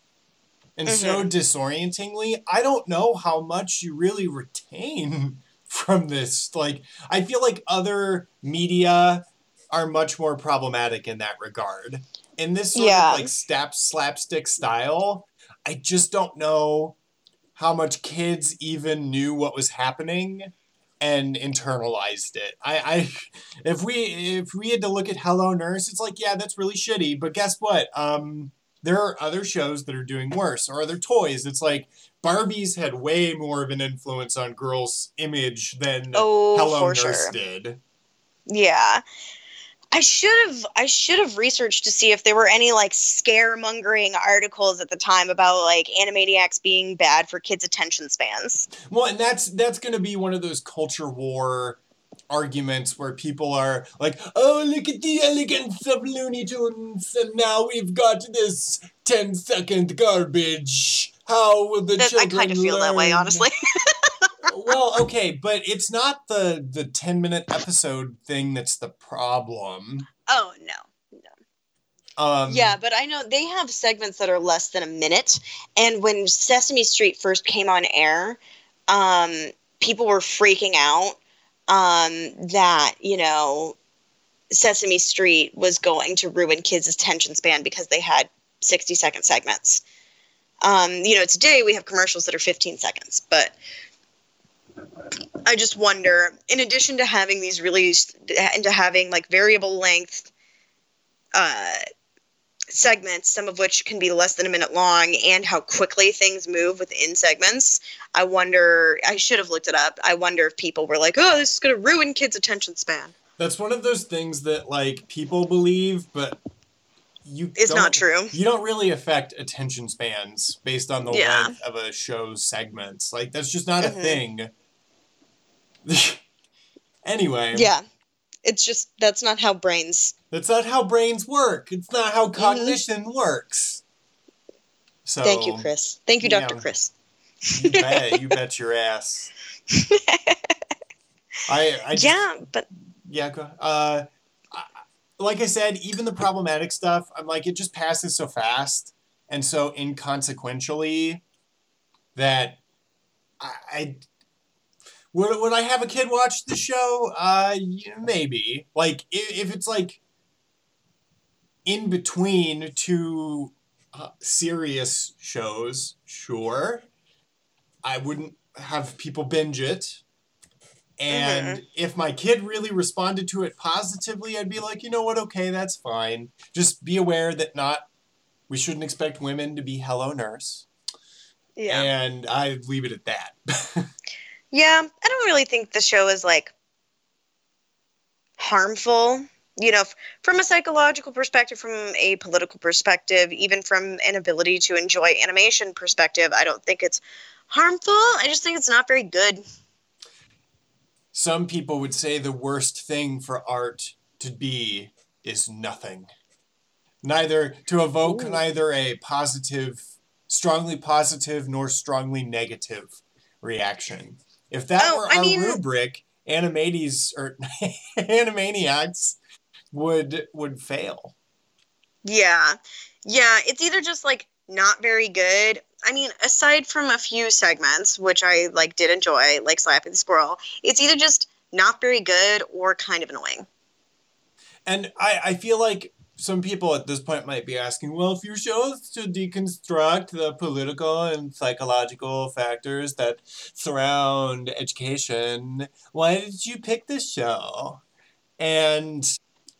and so Mm-hmm. disorientingly. I don't know how much you really retain from this. Like, I feel like other media are much more problematic in that regard. In this sort Yeah. of like stap slapstick style, I just don't know how much kids even knew what was happening and internalized it. I, I if we if we had to look at Hello Nurse, it's like, yeah, that's really shitty. But guess what? Um there are other shows that are doing worse or other toys. It's like Barbies had way more of an influence on girls' image than Oh, Hello Nurse sure. did. Yeah. I should have I should have researched to see if there were any like scaremongering articles at the time about like Animaniacs being bad for kids' attention spans. Well, and that's that's going to be one of those culture war arguments where people are like, "Oh, look at the elegance of Looney Tunes, and now we've got this 10 second garbage. How will the That- I kind of feel that way, honestly. well, okay, but it's not the the 10 minute episode thing that's the problem. oh no. Um, Yeah, but I know they have segments that are less than a minute. And when Sesame Street first came on air, um, people were freaking out um, that, you know, Sesame Street was going to ruin kids' attention span because they had 60 second segments. Um, you know, today we have commercials that are 15 seconds, but I just wonder, in addition to having these really, into having like variable length uh, segments, some of which can be less than a minute long, and how quickly things move within segments. I wonder, I should have looked it up. I wonder if people were like, oh, this is going to ruin kids' attention span. That's one of those things that like people believe, but you It's don't- true. You don't really affect attention spans based on the Yeah. length of a show's segments. Like that's just not a Mhm. thing. anyway, Yeah. It's just, that's not how brains. that's not how brains work. It's not how cognition works. So Mm-hmm. Thank you, Chris. Thank you, Dr. Chris. You bet. You bet your ass. I, I just, yeah, but Yeah, go. Uh, I- like I said, even the problematic stuff, I'm like, it just passes so fast and so inconsequentially that I, I would would I have a kid watch the show? Uh, yeah, maybe. Like if, if it's like in between two uh, serious shows, sure. I wouldn't have people binge it. And if my kid really responded to it positively, I'd be like, you know what, okay, that's fine. Just be aware that not we shouldn't expect women to be hello nurse. yeah. And I'd leave it at that. Yeah, I don't really think the show is like harmful. You know, f- from a psychological perspective, from a political perspective, even from an ability to enjoy animation perspective, I don't think it's harmful. I just think it's not very good. Some people would say the worst thing for art to be is nothing. Neither to evoke Ooh. neither a positive, strongly positive nor strongly negative reaction. If that Oh, were I our mean- rubric, Animates or Animaniacs would would fail. Yeah. Yeah, it's either just like not very good. I mean, aside from a few segments, which I like did enjoy, like Slappy the Squirrel, it's either just not very good or kind of annoying. And I, I feel like some people at this point might be asking, well, if your show is to deconstruct the political and psychological factors that surround education, why did you pick this show? And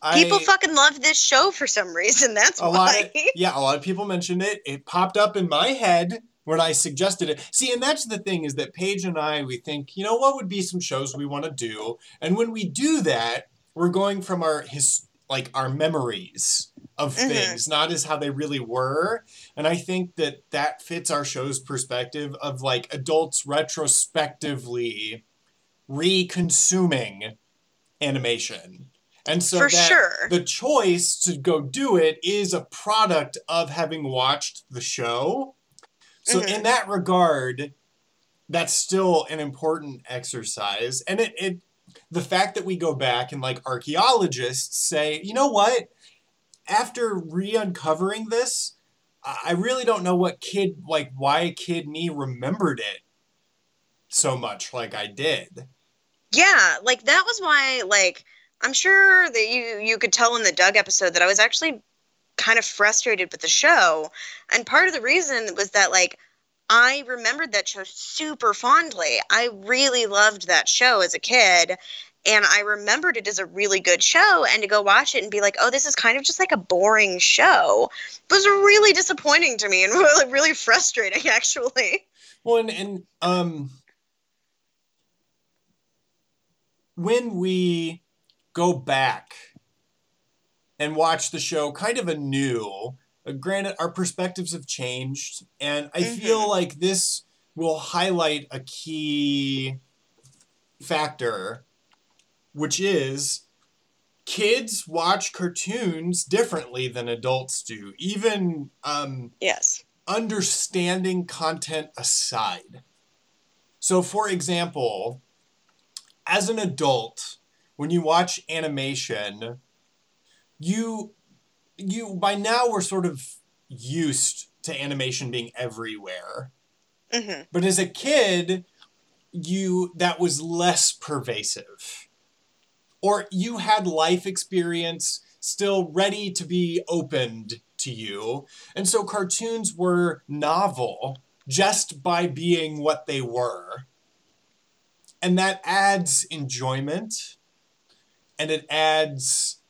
I, People fucking love this show for some reason. That's a lot why. of, yeah, a lot of people mentioned it. It popped up in my head when I suggested it. See, and that's the thing is that Paige and I, we think, you know, what would be some shows we want to do? And when we do that, we're going from our his like our memories of Mhm. things, not as how they really were. And I think that that fits our show's perspective of like adults retrospectively re-consuming animation. And so For that sure. the choice to go do it is a product of having watched the show. So Mhm. in that regard, that's still an important exercise. And it, it the fact that we go back and like archaeologists say, you know what? After re-uncovering this, I really don't know what kid like why kid me remembered it so much like I did. Yeah, like that was why like I'm sure that you you could tell in the Doug episode that I was actually kind of frustrated with the show. And part of the reason was that like I remembered that show super fondly. I really loved that show as a kid and I remembered it as a really good show and to go watch it and be like, "Oh, this is kind of just like a boring show." was really disappointing to me and really really frustrating actually. Well, and, and um, when we go back and watch the show kind of anew, granted, our perspectives have changed, and I feel like this will highlight a key factor, which is kids watch cartoons differently than adults do, even um, Yes. understanding content aside. So, for example, as an adult, when you watch animation, you you by now we're sort of used to animation being everywhere. Mhm. But as a kid, you that was less pervasive. Or you had life experience still ready to be opened to you. And so cartoons were novel just by being what they were. And that adds enjoyment and it adds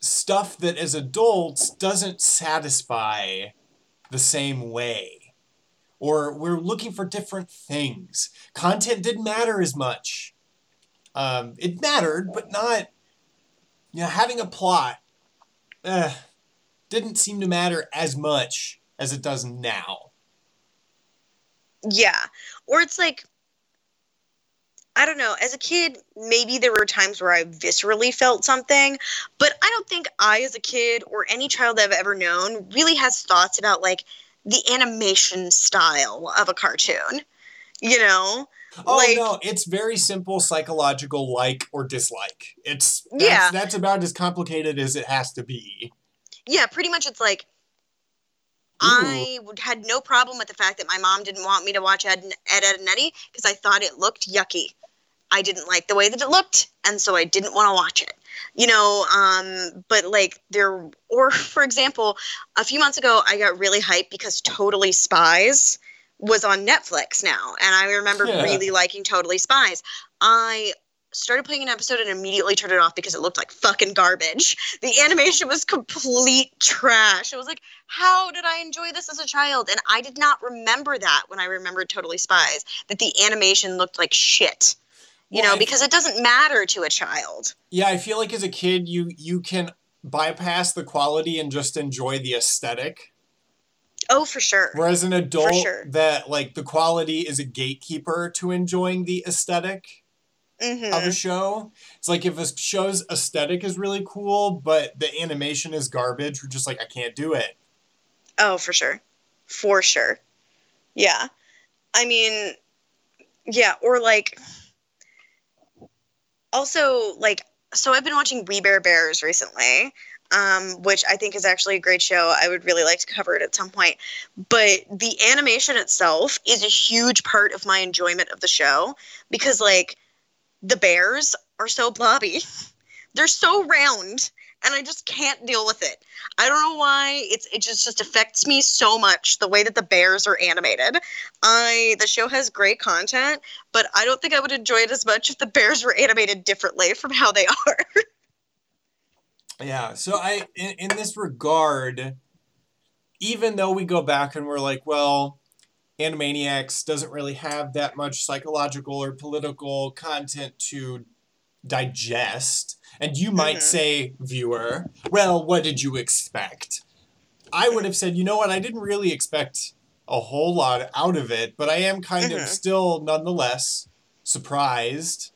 stuff that as adults doesn't satisfy the same way. Or we're looking for different things. Content didn't matter as much. Um, it mattered, but not, you know, having a plot eh, didn't seem to matter as much as it does now. Yeah. Or it's like I don't know, as a kid, maybe there were times where I viscerally felt something, but I don't think I as a kid or any child I've ever known really has thoughts about like the animation style of a cartoon. You know? Oh Like- no, it's very simple psychological like or dislike. It's that's, Yeah. that's about as complicated as it has to be. Yeah, pretty much it's like I had no problem with the fact that my mom didn't want me to watch Ed, Ed, Ed and Eddy because I thought it looked yucky. I didn't like the way that it looked, and so I didn't want to watch it. You know, um, but like there, or for example, a few months ago, I got really hyped because Totally Spies was on Netflix now, and I remember Yeah. really liking Totally Spies. I started playing an episode and immediately turned it off because it looked like fucking garbage. The animation was complete trash. I was like, how did I enjoy this as a child? And I did not remember that when I remembered Totally Spies, that the animation looked like shit. You Well, know, I- because it doesn't matter to a child. Yeah, I feel like as a kid you you can bypass the quality and just enjoy the aesthetic. Oh, for sure. Whereas an adult sure. that like the quality is a gatekeeper to enjoying the aesthetic hmm of a show. It's like if a show's aesthetic is really cool, but the animation is garbage, we're just like, I can't do it. Oh, for sure. For sure. Yeah. I mean, yeah, or like also like so I've been watching We Bare Bears recently, um, which I think is actually a great show. I would really like to cover it at some point. But the animation itself is a huge part of my enjoyment of the show because like the bears are so blobby. They're so round and I just can't deal with it. I don't know why. It's it just just affects me so much the way that the bears are animated. I the show has great content, but I don't think I would enjoy it as much if the bears were animated differently from how they are. Yeah. So I in, in this regard, even though we go back and we're like, well, Animaniacs doesn't really have that much psychological or political content to digest. And you might Mhm. say, viewer, well, what did you expect? I would have said, you know what, I didn't really expect a whole lot out of it, but I am kind of Mhm. still nonetheless surprised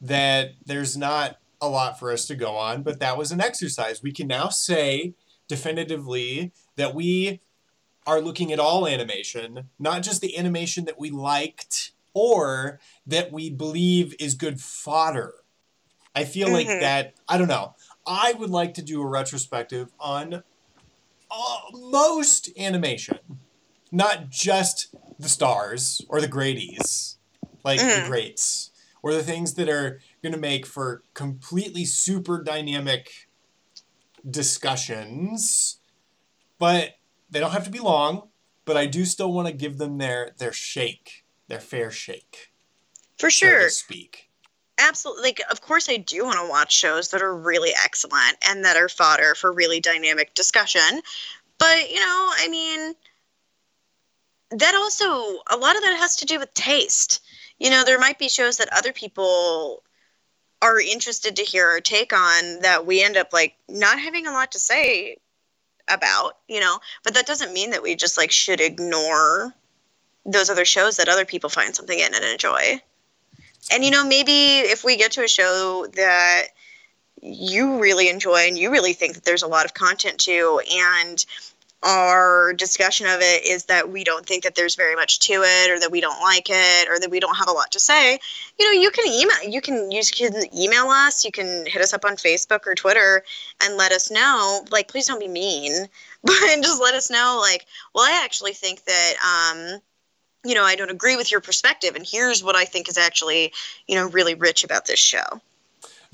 that there's not a lot for us to go on, but that was an exercise. We can now say definitively that we are looking at all animation, not just the animation that we liked or that we believe is good fodder. I feel like Mhm. that, I don't know. I would like to do a retrospective on uh, most animation, not just the stars or the Grady's, like the Mhm. greats, or the things that are going to make for completely super dynamic discussions. But they don't have to be long. But I do still want to give them their their shake, their fair shake, For so sure. to speak. Absolutely. Like, of course, I do want to watch shows that are really excellent and that are fodder for really dynamic discussion. But, you know, I mean, that also, a lot of that has to do with taste. You know, there might be shows that other people are interested to hear our take on that we end up, like, not having a lot to say about, you know, but that doesn't mean that we just, like, should ignore those other shows that other people find something in and enjoy. And you know, maybe if we get to a show that you really enjoy and you really think that there's a lot of content to, and our discussion of it is that we don't think that there's very much to it, or that we don't like it, or that we don't have a lot to say, you know, you can email, you can use, can email us, you can hit us up on Facebook or Twitter and let us know. Like, please don't be mean, but just let us know. Like, well, I actually think that. um you know, I don't agree with your perspective, and here's what I think is actually, you know, really rich about this show.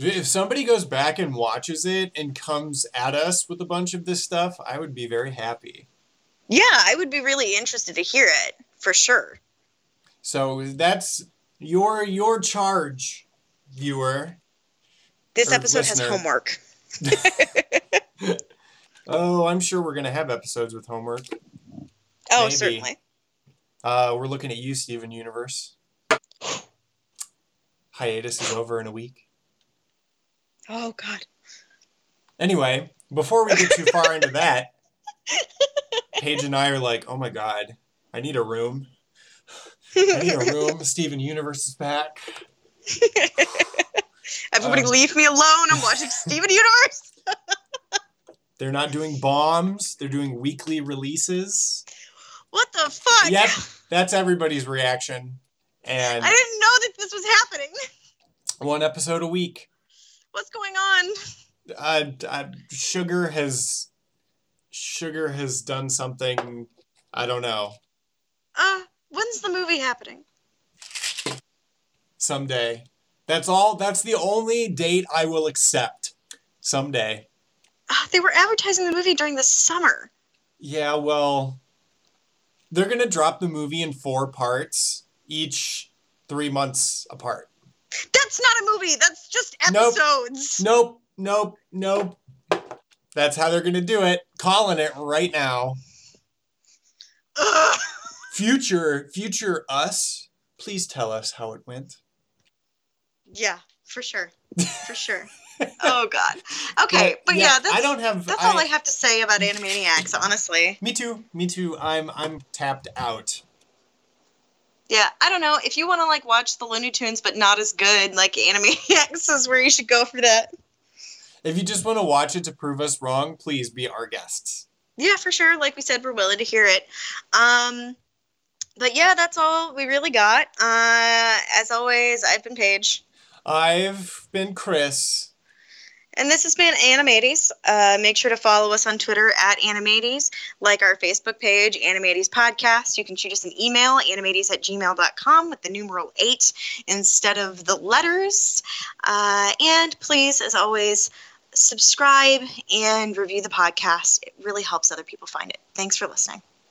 If somebody goes back and watches it and comes at us with a bunch of this stuff, I would be very happy. Yeah, I would be really interested to hear it for sure. So that's your your charge, viewer. This episode has homework. Oh, I'm sure we're gonna have episodes with homework. Oh, Maybe. certainly. Uh, we're looking at you, Steven Universe. Hiatus is over in a week. Oh God. Anyway, before we get too far into that, Paige and I are like, "Oh my god, I need a room. I need a room." Steven Universe is back. Everybody, Um, leave me alone. I'm watching Steven Universe. They're not doing bombs. They're doing weekly releases. What the fuck? Yep, that's everybody's reaction. And I didn't know that this was happening. one episode a week. What's going on? Uh, uh, Sugar has Sugar has done something. I don't know. Uh, when's the movie happening? Someday. That's all. That's the only date I will accept. Someday. Uh, they were advertising the movie during the summer. Yeah. Well, they're gonna drop the movie in four parts, each three months apart. That's not a movie. That's just episodes. Nope. Nope. Nope. nope. That's how they're gonna do it. Calling it right now. Ugh. Future, future us. Please tell us how it went. Yeah, for sure. For sure. oh God. Okay, but yeah, that's I don't have. that's all I have to say about Animaniacs, honestly. Me too. Me too. I'm I'm tapped out. Yeah, I don't know if you want to like watch the Looney Tunes, but not as good. Like Animaniacs is where you should go for that. If you just want to watch it to prove us wrong, please be our guests. Yeah, for sure. Like we said, we're willing to hear it. Um, but yeah, that's all we really got. Uh, as always, I've been Paige. I've been Chris. And this has been Animates. Uh, make sure to follow us on Twitter at Animates, like our Facebook page, Animates Podcast. You can shoot us an email, animates at gmail.com with the numeral 8 instead of the letters. Uh, and please, as always, subscribe and review the podcast. It really helps other people find it. Thanks for listening.